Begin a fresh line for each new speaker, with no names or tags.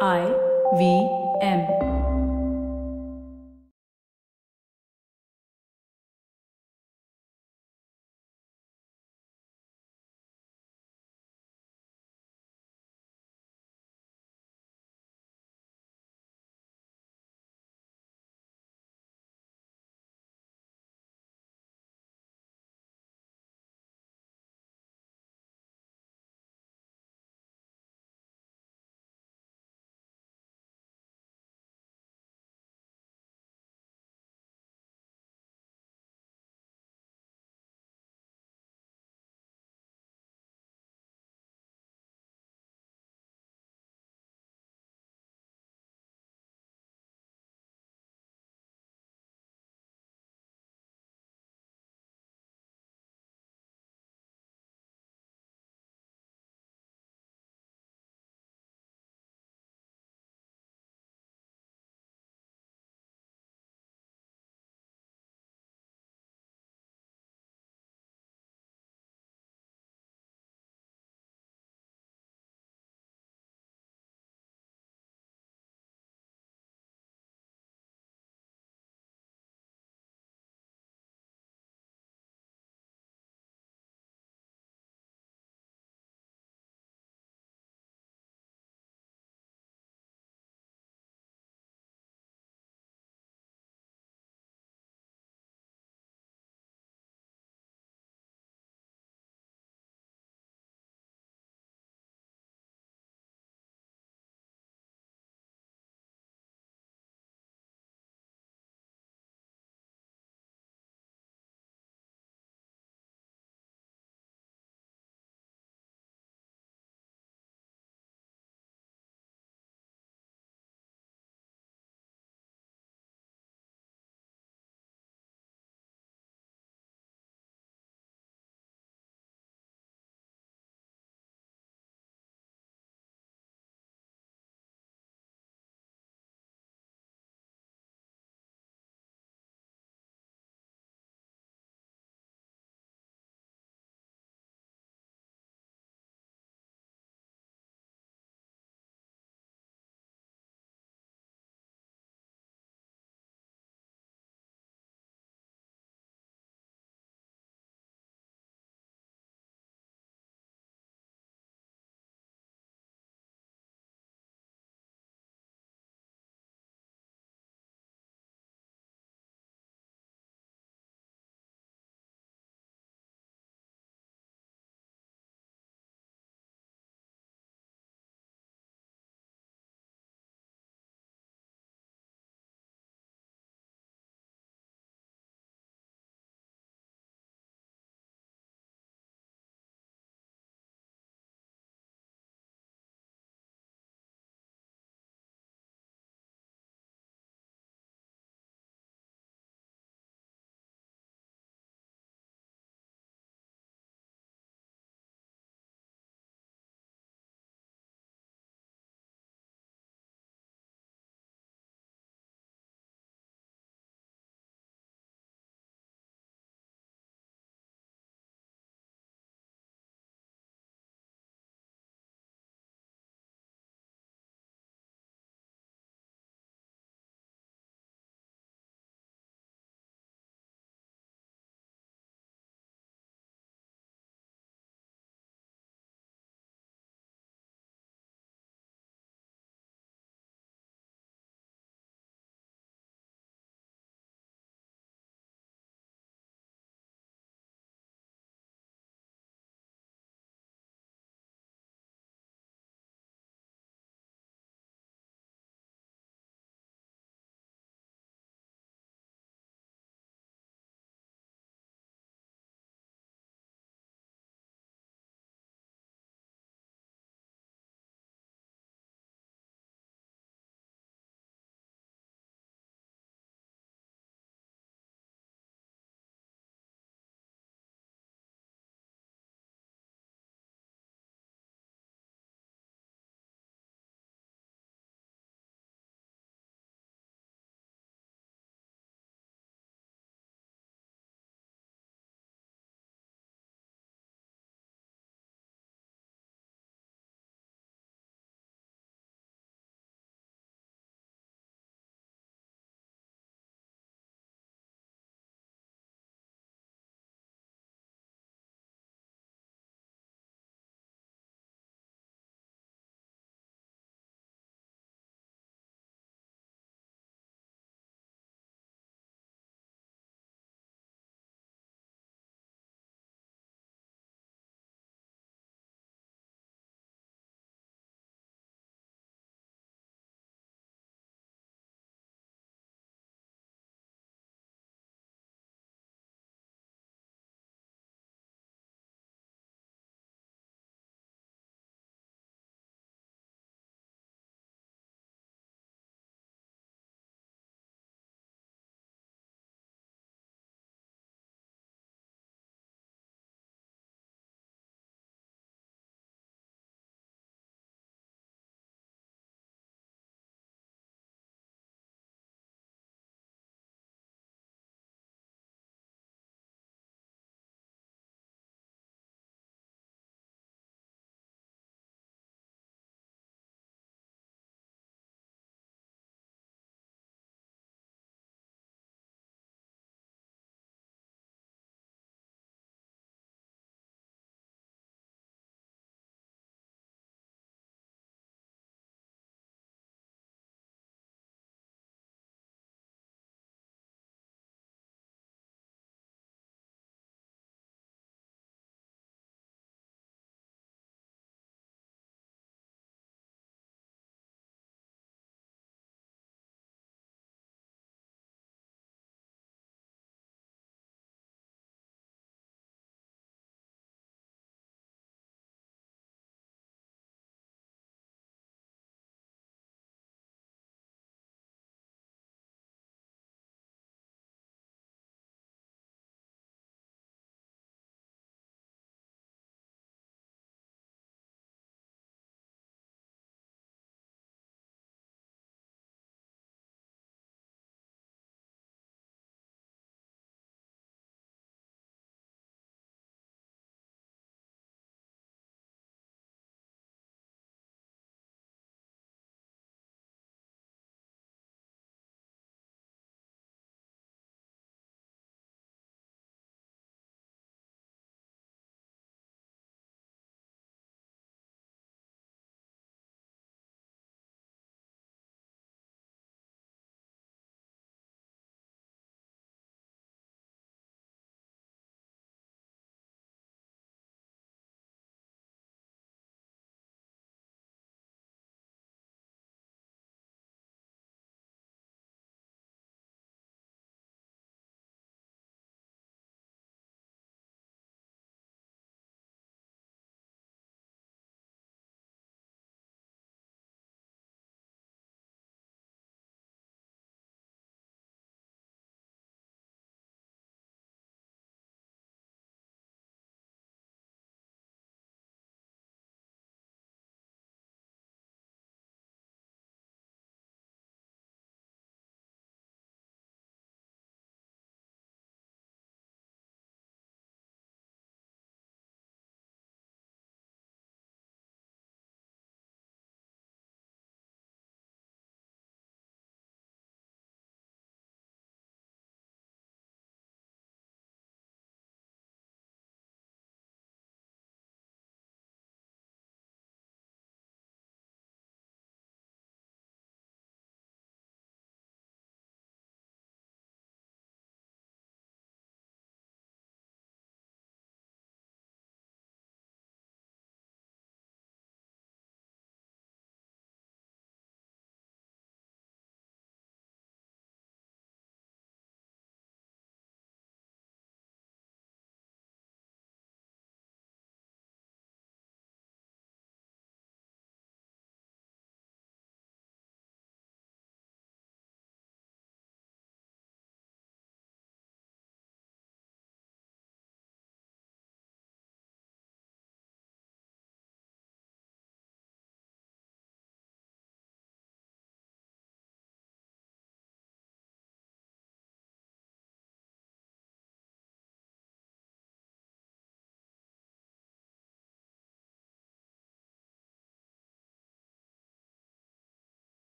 I V M.